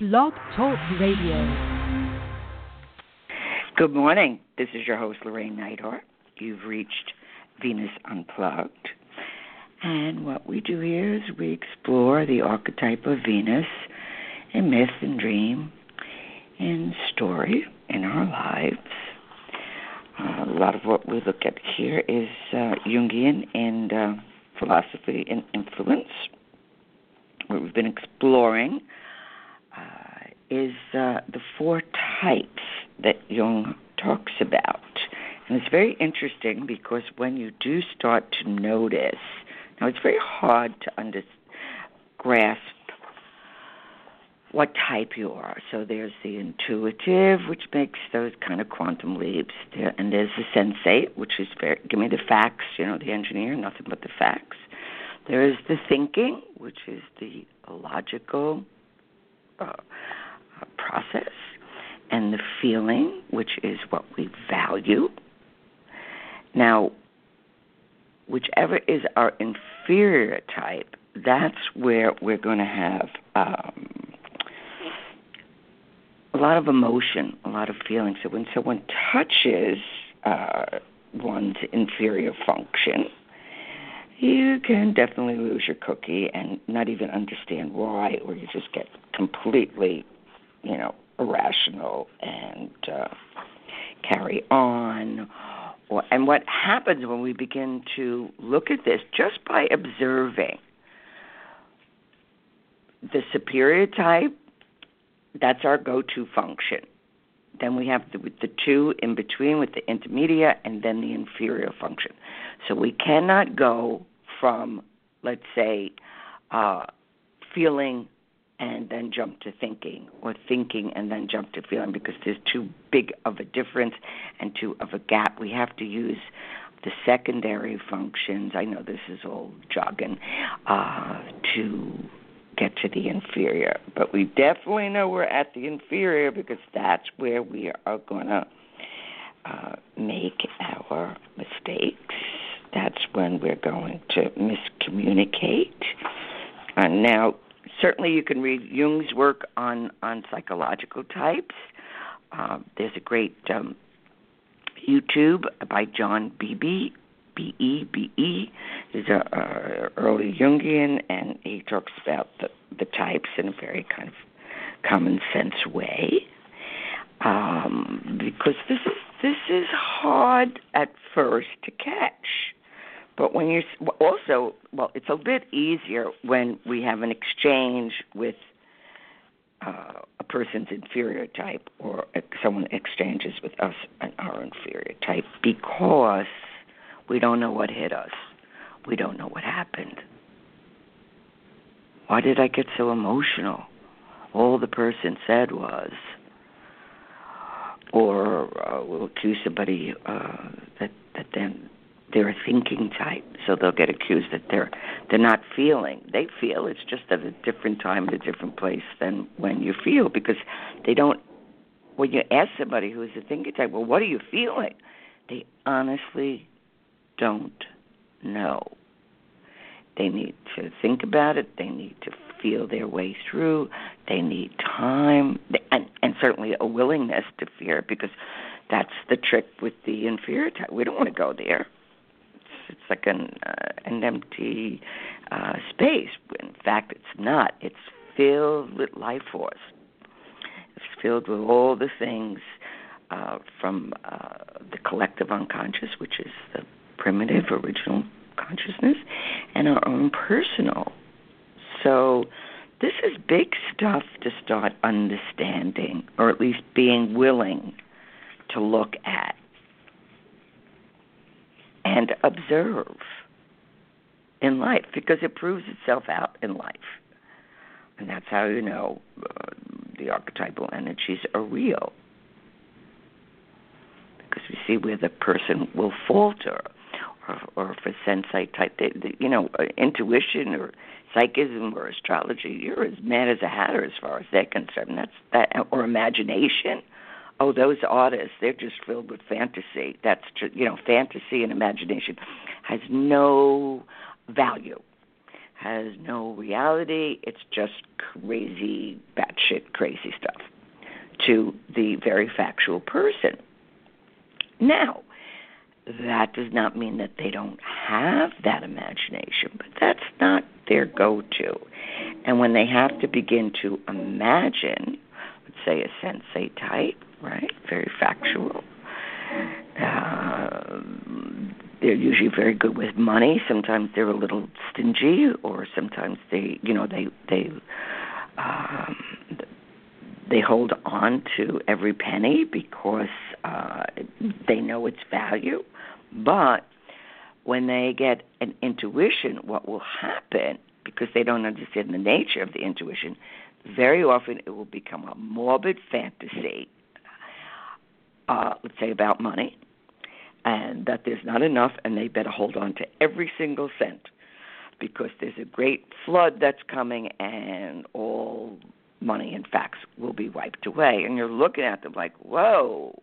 Blog Talk Radio. Good morning. This is your host, Llorraine Neithardt. You've reached Venus Unplugged. And what we do here is we explore the archetype of Venus in myth and dream and story in our lives. Uh, a lot of what we look at here is uh, Jungian and uh, philosophy and influence. What we've been exploring is uh, the four types that Jung talks about. And it's very interesting because when you do start to notice, now it's very hard to under, grasp what type you are. So there's the intuitive, which makes those kind of quantum leaps, and there's the sensate, which is very give me the facts, you know, the engineer, nothing but the facts. There is the thinking, which is the logical uh, process, and the feeling, which is what we value. Now, whichever is our inferior type, that's where we're going to have um, a lot of emotion, a lot of feeling. So when someone touches uh, one's inferior function, you can definitely lose your cookie and not even understand why, or you just get completely, you know, irrational and uh, carry on. Or, and what happens when we begin to look at this just by observing the superior type, that's our go to function. Then we have the, the two in between with the intermediate and then the inferior function. So we cannot go from, let's say, uh, feeling and then jump to thinking, or thinking and then jump to feeling, because there's too big of a difference and too of a gap. We have to use the secondary functions. I know this is all jargon uh, to get to the inferior, but we definitely know we're at the inferior because that's where we are going to uh, make our mistakes. That's when we're going to miscommunicate. And now, certainly, you can read Jung's work on on psychological types. Uh, there's a great um, YouTube by John Beebe B E B E. He's a, early Jungian, and he talks about the the types in a very kind of common sense way. Um, because this is this is hard at first to catch, but when you also well, it's a bit easier when we have an exchange with uh, a person's inferior type or someone exchanges with us and our inferior type because we don't know what hit us. We don't know what happened. Why did I get so emotional? All the person said was, or uh, we'll accuse somebody uh, that that then they're a thinking type, so they'll get accused that they're they're not feeling. They feel it's just at a different time, a different place than when you feel, because they don't. When you ask somebody who is a thinking type, well, what are you feeling? They honestly don't know. They need to think about it. They need to feel their way through. They need time, and, and certainly a willingness to fear, because that's the trick with the inferior type. We don't want to go there. It's, it's like an uh, an empty uh, space. In fact, it's not. It's filled with life force. It's filled with all the things uh, from uh, the collective unconscious, which is the primitive original consciousness and our own personal. So, this is big stuff to start understanding, or at least being willing to look at and observe in life because it proves itself out in life. And that's how you know uh, the archetypal energies are real. Because we see where the person will falter or, or for sensate type, they, they, you know, uh, intuition or psychism or astrology, you're as mad as a hatter as far as they're concerned. That's that, or imagination. Oh, those artists, they're just filled with fantasy. That's just, you know, fantasy and imagination has no value, has no reality. It's just crazy, batshit crazy stuff to the very factual person. Now, that does not mean that they don't have that imagination, but that's not their go to. And when they have to begin to imagine, let's say a sensate type, right? Very factual. Uh, they're usually very good with money. Sometimes they're a little stingy, or sometimes they, you know, they they um, they hold on to every penny because uh, they know its value. But when they get an intuition, what will happen, because they don't understand the nature of the intuition, very often it will become a morbid fantasy, uh, let's say about money, and that there's not enough, and they better hold on to every single cent because there's a great flood that's coming, and all money and facts will be wiped away. And you're looking at them like, whoa,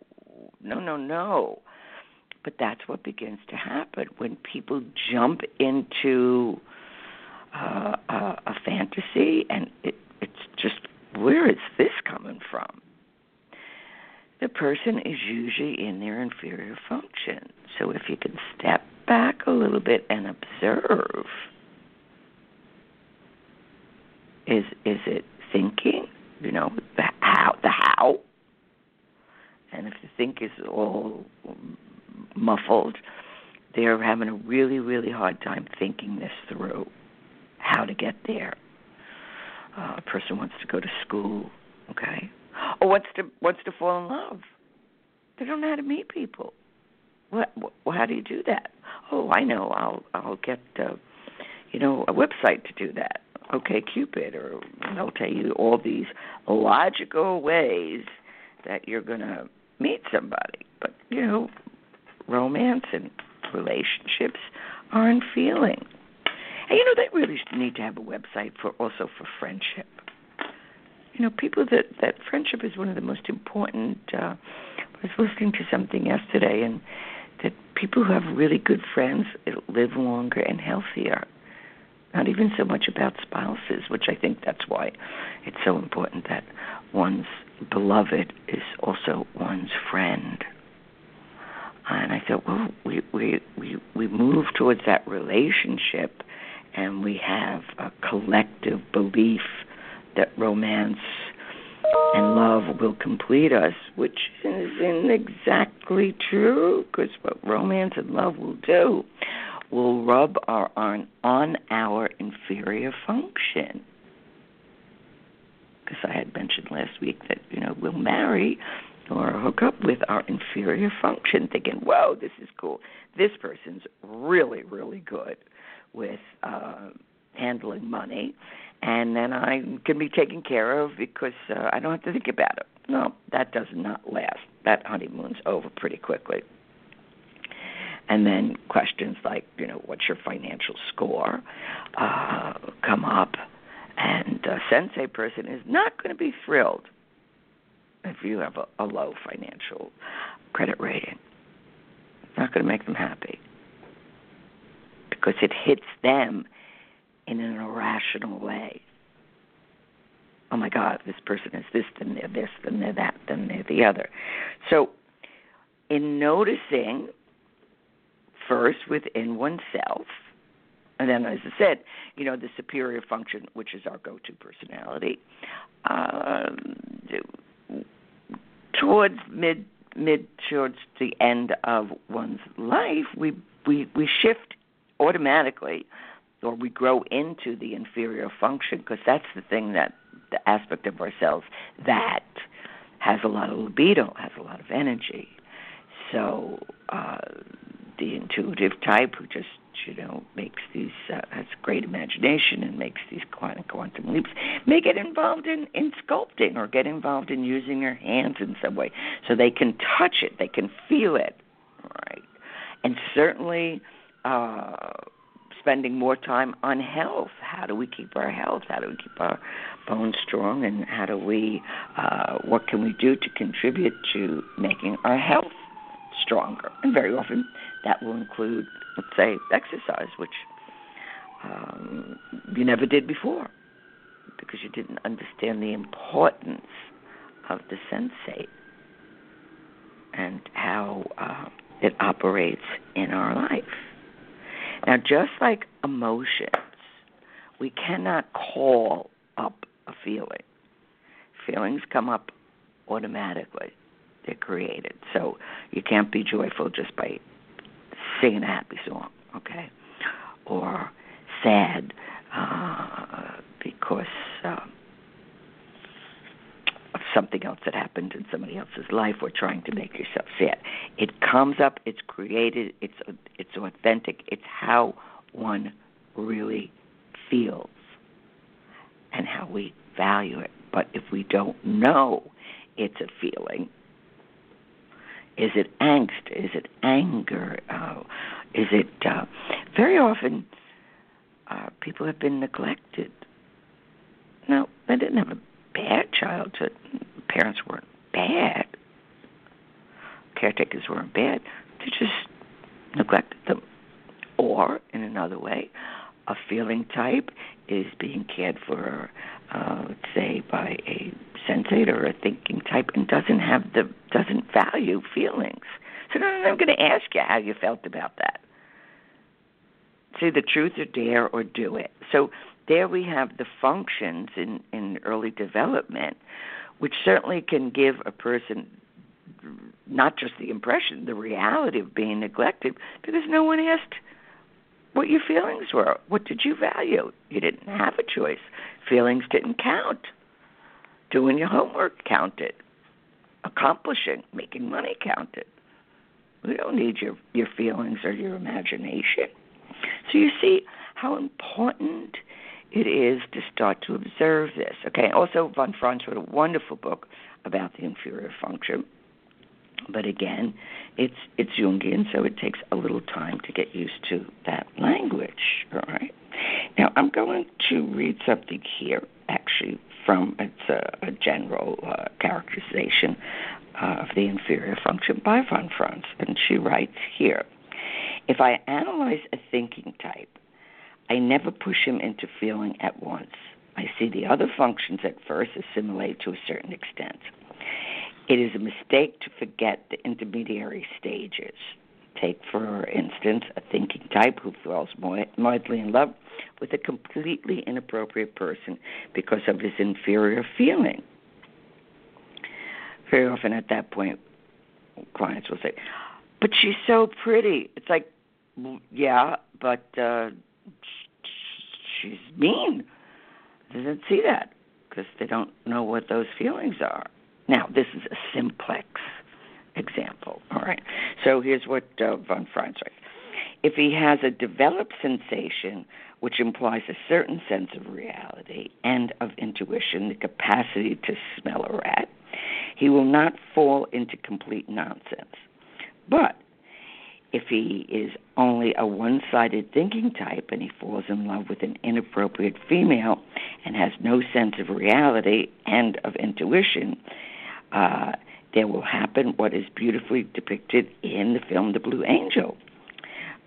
no, no, no. But that's what begins to happen when people jump into uh, a, a fantasy, and it, it's just, where is this coming from? The person is usually in their inferior function. So if you can step back a little bit and observe, is is it thinking? You know, the how, the how. And if the think is all muffled, they're having a really, really hard time thinking this through, how to get there. Uh, a person wants to go to school, okay, or wants to wants to fall in love. They don't know how to meet people. What? Well, how do you do that? Oh, I know. I'll I'll get uh, you know a website to do that. OkCupid, or they'll tell you all these logical ways that you're to meet somebody. But you know, romance and relationships are in feeling. And you know, they really need to have a website for also for friendship. You know, people that that friendship is one of the most important. Uh, I was listening to something yesterday, and that people who have really good friends live longer and healthier. Not even so much about spouses, which I think that's why it's so important that one's beloved is also one's friend. And I thought, well, we we we we move towards that relationship, and we have a collective belief that romance and love will complete us, which isn't exactly true, because what romance and love will do will rub our on, on our inferior function. Because I had mentioned last week that you know we'll marry or hook up with our inferior function, thinking, "Whoa, this is cool. This person's really, really good with uh, handling money, and then I can be taken care of because uh, I don't have to think about it." No, that does not last. That honeymoon's over pretty quickly. And then questions like, you know, what's your financial score, uh, come up, and a sensate person is not going to be thrilled if you have a, a low financial credit rating. It's not going to make them happy because it hits them in an irrational way. Oh my God, this person is this, then they're this, then they're that, then they're the other. So, in noticing first within oneself, and then, as I said, you know, the superior function, which is our go to personality, um, towards mid mid towards the end of one's life, we we we shift automatically, or we grow into the inferior function because that's the thing that the aspect of ourselves that has a lot of libido, has a lot of energy. So uh, the intuitive type who just you know makes these uh, has great imagination and makes these quantum quantum leaps may get involved in in sculpting or get involved in using their hands in some way so they can touch it they can feel it right and certainly uh spending more time on health how do we keep our health how do we keep our bones strong and how do we uh what can we do to contribute to making our health stronger and very often that will include, let's say, exercise, which um, you never did before. because you didn't understand the importance of the sensate and how uh, it operates in our life. Now, just like emotions, we cannot call up a feeling. Feelings come up automatically, they're created. So you can't be joyful just by singing a happy song, okay? Or sad uh, because. Uh, something else that happened in somebody else's life or trying to make yourself sad. It comes up, it's created, it's it's authentic. It's how one really feels and how we value it. But if we don't know it's a feeling, is it angst? Is it anger? Uh, is it uh, very often uh, people have been neglected? No, they didn't have a bad childhood. Parents weren't bad. Caretakers weren't bad. They just neglected them. Or, in another way, a feeling type is being cared for, uh, say, by a sensate or a thinking type, and doesn't have the doesn't value feelings. So I'm going to ask you how you felt about that. Say the truth or dare or do it. So there we have the functions in, in early development, which certainly can give a person not just the impression, the reality of being neglected, because no one asked what your feelings were. What did you value? You didn't have a choice. Feelings didn't count. Doing your homework counted. Accomplishing, making money counted. We don't need your, your feelings or your imagination. So you see how important it is to start to observe this. Okay. Also, von Franz wrote a wonderful book about the inferior function. But again, it's it's Jungian, so it takes a little time to get used to that language. All right. Now I'm going to read something here, actually, from it's a, a general uh, characterization of the inferior function by von Franz, and she writes here: If I analyze a thinking type I never push him into feeling at once. I see the other functions at first assimilate to a certain extent. It is a mistake to forget the intermediary stages. Take, for instance, a thinking type who falls madly in love with a completely inappropriate person because of his inferior feeling. Very often at that point, clients will say, But she's so pretty. It's like, yeah, but uh, she's mean. They didn't see that because they don't know what those feelings are. Now, this is a simplex example. All right. So here's what uh, von Franz writes. If he has a developed sensation which implies a certain sense of reality and of intuition, the capacity to smell a rat, he will not fall into complete nonsense. But if he is only a one sided thinking type and he falls in love with an inappropriate female and has no sense of reality and of intuition, uh, there will happen what is beautifully depicted in the film The Blue Angel,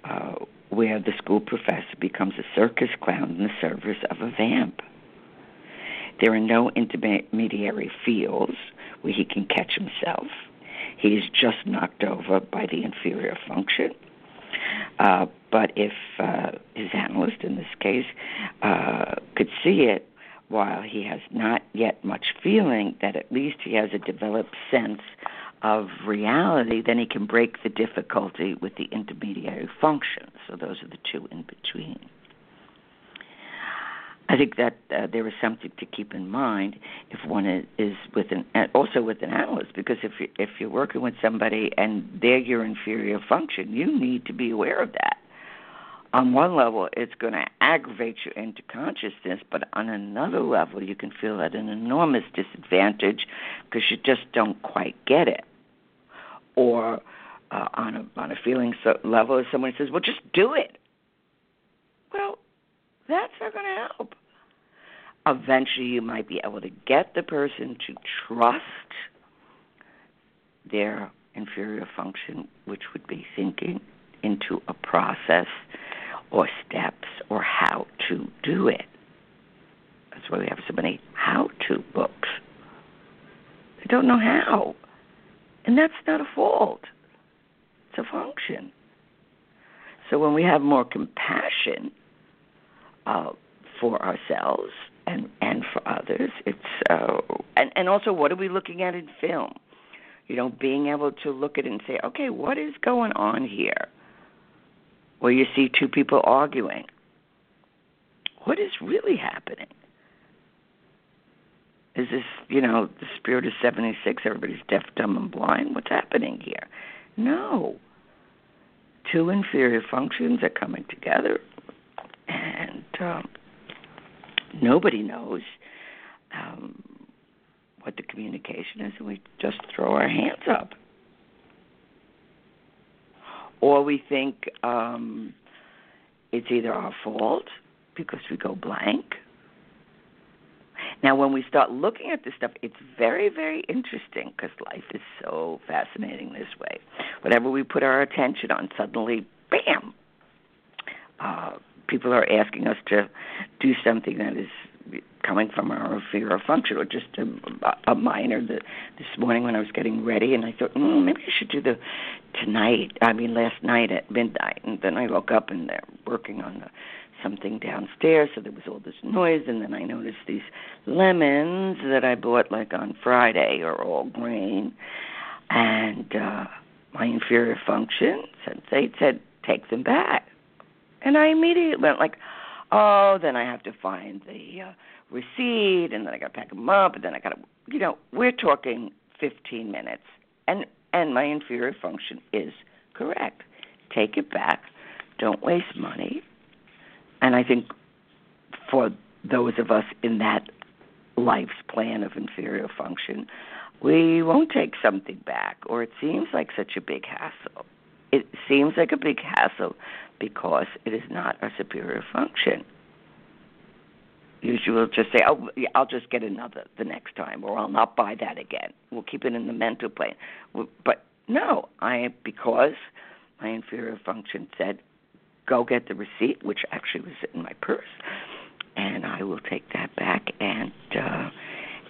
uh, where the school professor becomes a circus clown in the service of a vamp. There are no intermediary fields where he can catch himself He's just knocked over by the inferior function. Uh, but if uh, his analyst, in this case, uh, could see it while he has not yet much feeling, that at least he has a developed sense of reality, then he can break the difficulty with the intermediary function. So those are the two in between. I think that uh, there is something to keep in mind if one is, with an also with an analyst because if you, if you're working with somebody and they're your inferior function, you need to be aware of that. On one level, it's going to aggravate you into consciousness, but on another level, you can feel at an enormous disadvantage because you just don't quite get it. Or uh, on a on a feeling so, level, if someone says, "Well, just do it," well, that's not going to help. Eventually, you might be able to get the person to trust their inferior function, which would be thinking, into a process or steps or how to do it. That's why we have so many how to books. They don't know how. And that's not a fault, it's a function. So when we have more compassion uh, for ourselves and and for others, it's uh, and and also what are we looking at in film? You know, being able to look at it and say, okay, what is going on here? Where you see two people arguing, what is really happening? Is this, you know, the spirit of 76, everybody's deaf, dumb, and blind? What's happening here? No. Two inferior functions are coming together, and um, nobody knows um, what the communication is, and we just throw our hands up. Or we think um, it's either our fault because we go blank. Now, when we start looking at this stuff, it's very, very interesting because life is so fascinating this way. Whatever we put our attention on, suddenly, bam, uh, people are asking us to do something that is coming from our of function, or just a, a minor. The, this morning when I was getting ready, and I thought, mm, maybe I should do the tonight. I mean, last night at midnight, and then I woke up and they're working on the something downstairs, so there was all this noise, and then I noticed these lemons that I bought like on Friday are all green, and uh, my inferior function they said take them back, and I immediately went like, oh, then I have to find the uh, receipt, and then I got to pack them up, and then I got to, you know, we're talking 15 minutes, and and my inferior function is correct. Take it back. Don't waste money and I think for those of us in that life's plan of inferior function, we won't take something back, or it seems like such a big hassle. It seems like a big hassle because it is not a superior function. Usually we'll just say, "Oh, I'll just get another the next time," or "I'll not buy that again." We'll keep it in the mental plane. But no, I because my inferior function said go get the receipt, which actually was in my purse, and I will take that back and uh,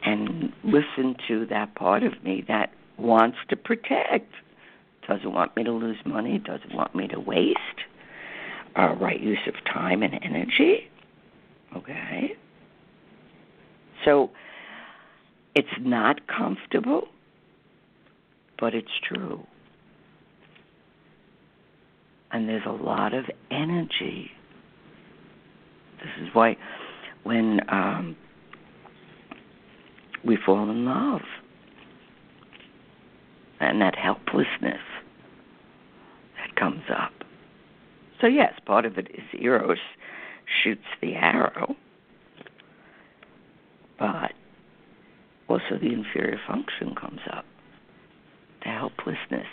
and listen to that part of me that wants to protect, doesn't want me to lose money, doesn't want me to waste uh, right use of time and energy. Okay. So it's not comfortable, but it's true and there's a lot of energy. This is why when um, we fall in love and that helplessness that comes up. So, yes, part of it is Eros shoots the arrow, but also the inferior function comes up, the helplessness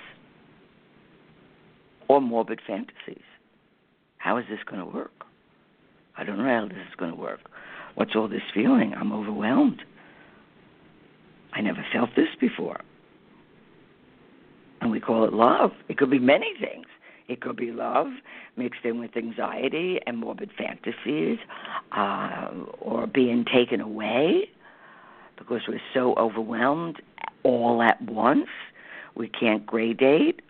or morbid fantasies. How is this going to work? I don't know how this is going to work. What's all this feeling? I'm overwhelmed. I never felt this before. And we call it love. It could be many things. It could be love mixed in with anxiety and morbid fantasies, uh, or being taken away because we're so overwhelmed all at once. We can't gradate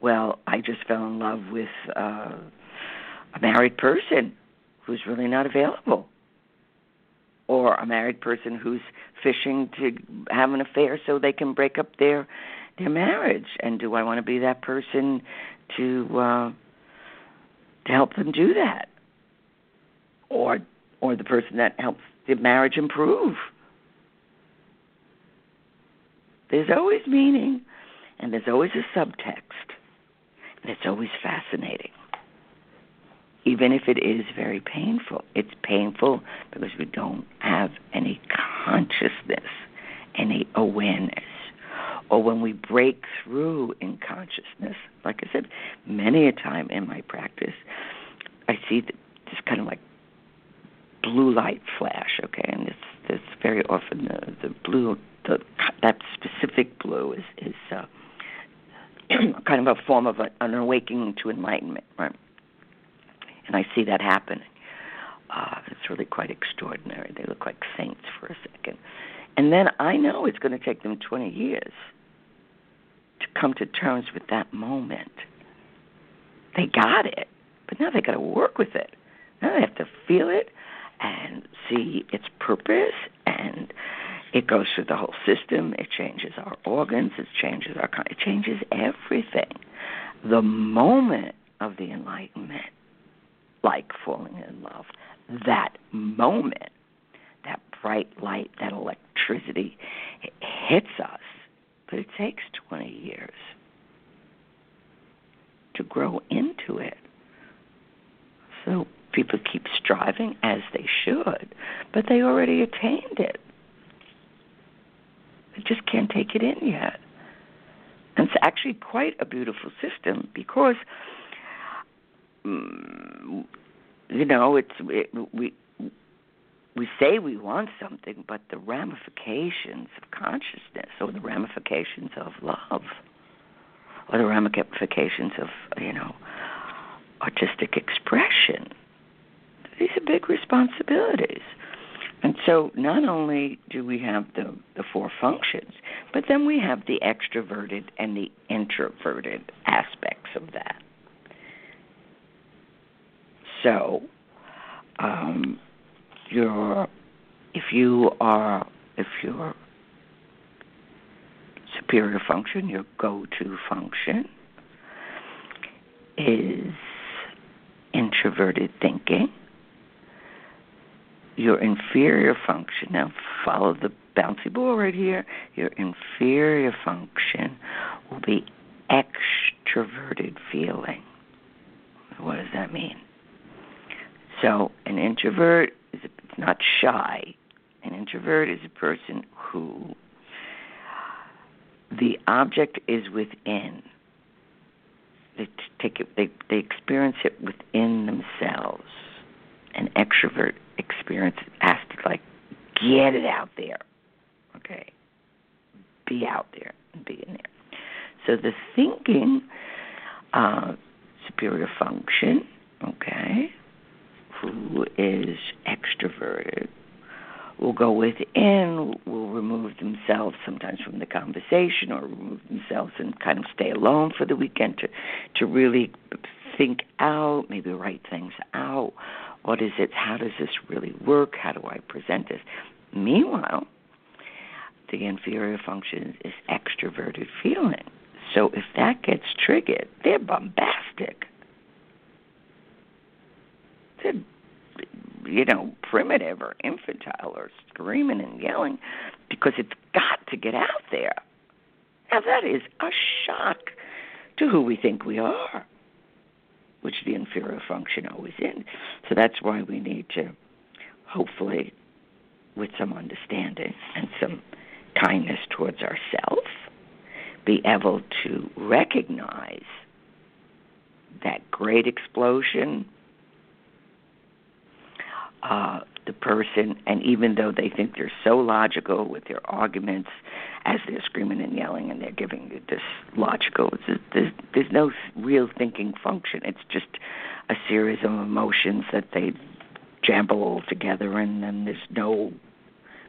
well, I just fell in love with uh, a married person who's really not available, or a married person who's fishing to have an affair so they can break up their their marriage. And do I want to be that person to uh, to help them do that, or or the person that helps the marriage improve? There's always meaning, and there's always a subtext. And it's always fascinating. Even if it is very painful, it's painful because we don't have any consciousness, any awareness. Or when we break through in consciousness, like I said, many a time in my practice, I see this kind of like blue light flash, okay, and it's it's very often the the blue the that specific blue is is uh, kind of a form of a, an awakening to enlightenment, right? And I see that happening. uh, it's really quite extraordinary. They look like saints for a second. And then I know it's going to take them 20 years to come to terms with that moment. They got it, but now they got to work with it. Now they have to feel it and see its purpose and it goes through the whole system. It changes our organs. It changes our. It changes everything. The moment of the enlightenment, like falling in love, that moment, that bright light, that electricity, hits us. But it takes 20 years to grow into it. So people keep striving as they should, but they already attained it. They just can't take it in yet. And it's actually quite a beautiful system because, mm, you know, it's it, we we say we want something, but the ramifications of consciousness, or the ramifications of love, or the ramifications of you know artistic expression, these are big responsibilities. And so not only do we have the, the four functions, but then we have the extroverted and the introverted aspects of that. So, um, your if you are if your superior function, your go-to function, is introverted thinking your inferior function. Now, follow the bouncy ball right here. Your inferior function will be extroverted feeling. What does that mean? So, an introvert not shy. An introvert is a person who the object is within. They take it, they they experience it within themselves. An extrovert experience has to like get it out there. Okay. Be out there and be in there. So the thinking uh, superior function, okay, who is extroverted, will go within, will remove themselves sometimes from the conversation or remove themselves and kind of stay alone for the weekend to to really think out, maybe write things out what is it? How does this really work? How do I present this? Meanwhile, the inferior function is extroverted feeling. So if that gets triggered, they're bombastic. They're, you know, primitive or infantile or screaming and yelling because it's got to get out there. Now, that is a shock to who we think we are which the inferior function always is. So that's why we need to, hopefully, with some understanding and some kindness towards ourselves, be able to recognize that great explosion. Uh, the person, and even though they think they're so logical with their arguments, as they're screaming and yelling and they're giving this logical, there's, there's no real thinking function. It's just a series of emotions that they jumble all together, and then there's no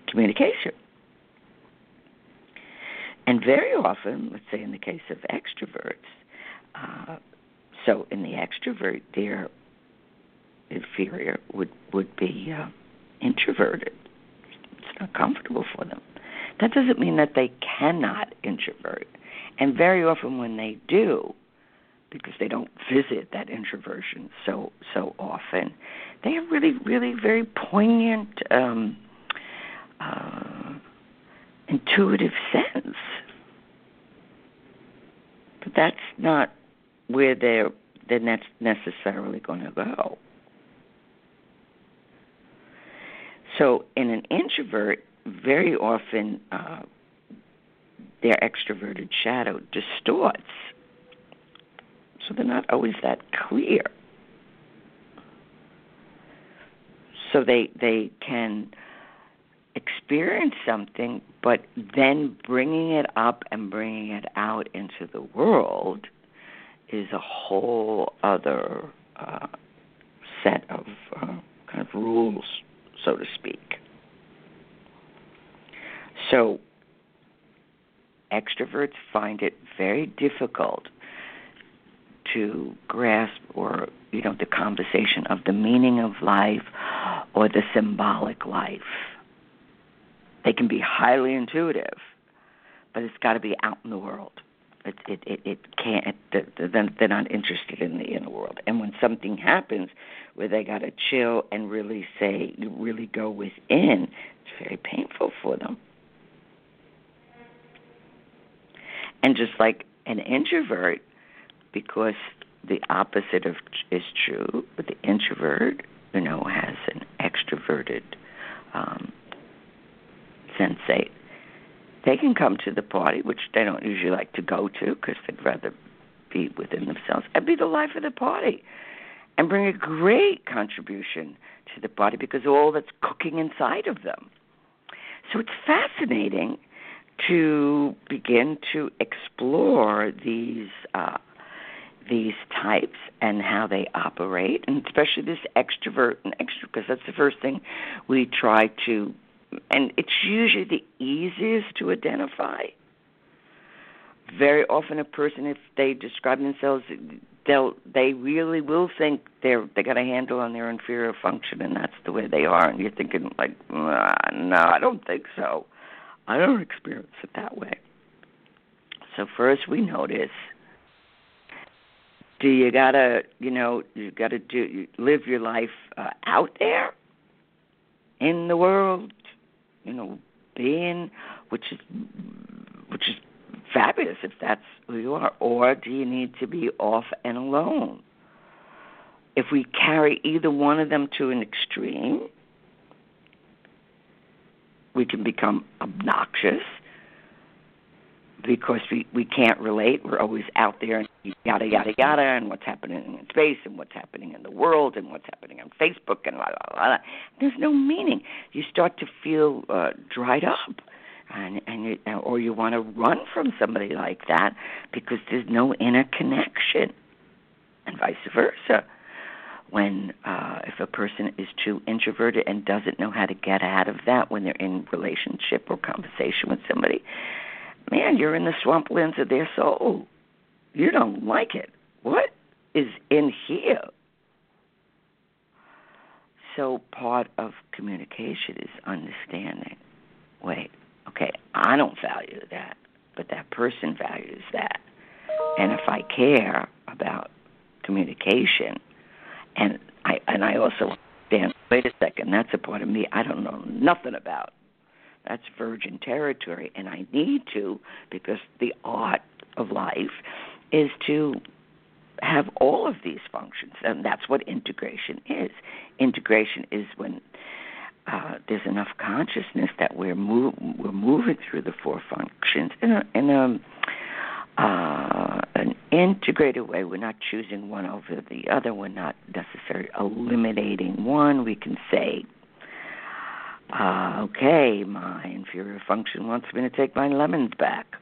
communication. And very often, let's say in the case of extroverts, uh, so in the extrovert, their inferior would would be uh, introverted. It's not comfortable for them. That doesn't mean that they cannot introvert. And very often when they do, because they don't visit that introversion so so often, they have really, really very poignant um, uh, intuitive sense. But that's not where they're they're necessarily going to go. So, in an introvert, very often uh, their extroverted shadow distorts. So, they're not always that clear. So, they, they can experience something, but then bringing it up and bringing it out into the world is a whole other uh, set of uh, kind of rules, so to speak. So, extroverts find it very difficult to grasp or you know the conversation of the meaning of life or the symbolic life. They can be highly intuitive, but it's got to be out in the world. It it it, it can't. They're, they're not interested in the inner world. And when something happens where they got to chill and really say, really go within, it's very painful for them. And just like an introvert, because the opposite of is true, but the introvert, you know, has an extroverted um, sensate. They can come to the party, which they don't usually like to go to because they'd rather be within themselves, and be the life of the party, and bring a great contribution to the body because all that's cooking inside of them. So it's fascinating to begin to explore these uh, these types and how they operate, and especially this extrovert and extrovert, because that's the first thing we try to, and it's usually the easiest to identify. Very often, a person, if they describe themselves, they'll they really will think they're they got a handle on their inferior function, and that's the way they are. And you're thinking like, no, I don't think so. I don't experience it that way. So first, we notice do you gotta you know you gotta do live your life uh, out there in the world you know being which is which is fabulous if that's who you are or do you need to be off and alone if we carry either one of them to an extreme we can become obnoxious because we we can't relate. We're always out there and yada yada yada, and what's happening in space, and what's happening in the world, and what's happening on Facebook, and la la la. There's no meaning. You start to feel uh, dried up, and and you, or you want to run from somebody like that because there's no inner connection, and vice versa. When uh, if a person is too introverted and doesn't know how to get out of that when they're in relationship or conversation with somebody, man, you're in the swamplands of their soul. You don't like it. What is in here? So part of communication is understanding. I don't value that, but that person values that. And if I care about communication, and I and I also understand, wait a second, that's a part of me I don't know nothing about. That's virgin territory, and I need to because the art of life is to have all of these functions, and that's what integration is. Integration is when uh, there's enough consciousness that we're move, we're moving through the four functions in a, in a uh, an integrated way. We're not choosing one over the other. We're not necessarily eliminating one. We can say uh, okay, my inferior function wants me to take my lemons back.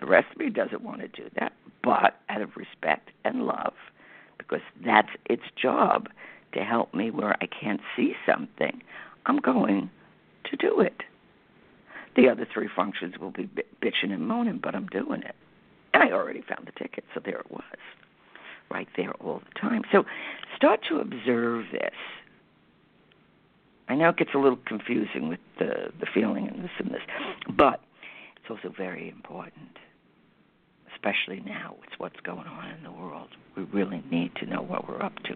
The rest of me doesn't want to do that, but out of respect and love, because that's its job to help me where I can't see something, I'm going to do it. The other three functions will be bitching and moaning, but I'm doing it. And I already found the ticket, so there it was, right there all the time. So start to observe this I know it gets a little confusing with the the feeling and this and this, but it's also very important, especially now with what's going on in the world. We really need to know what we're up to.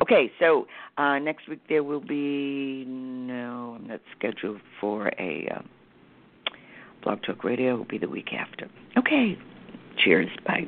Okay, so uh, next week there will be no, I'm not scheduled for a um, blog talk radio. It will be the week after. Okay, cheers, bye.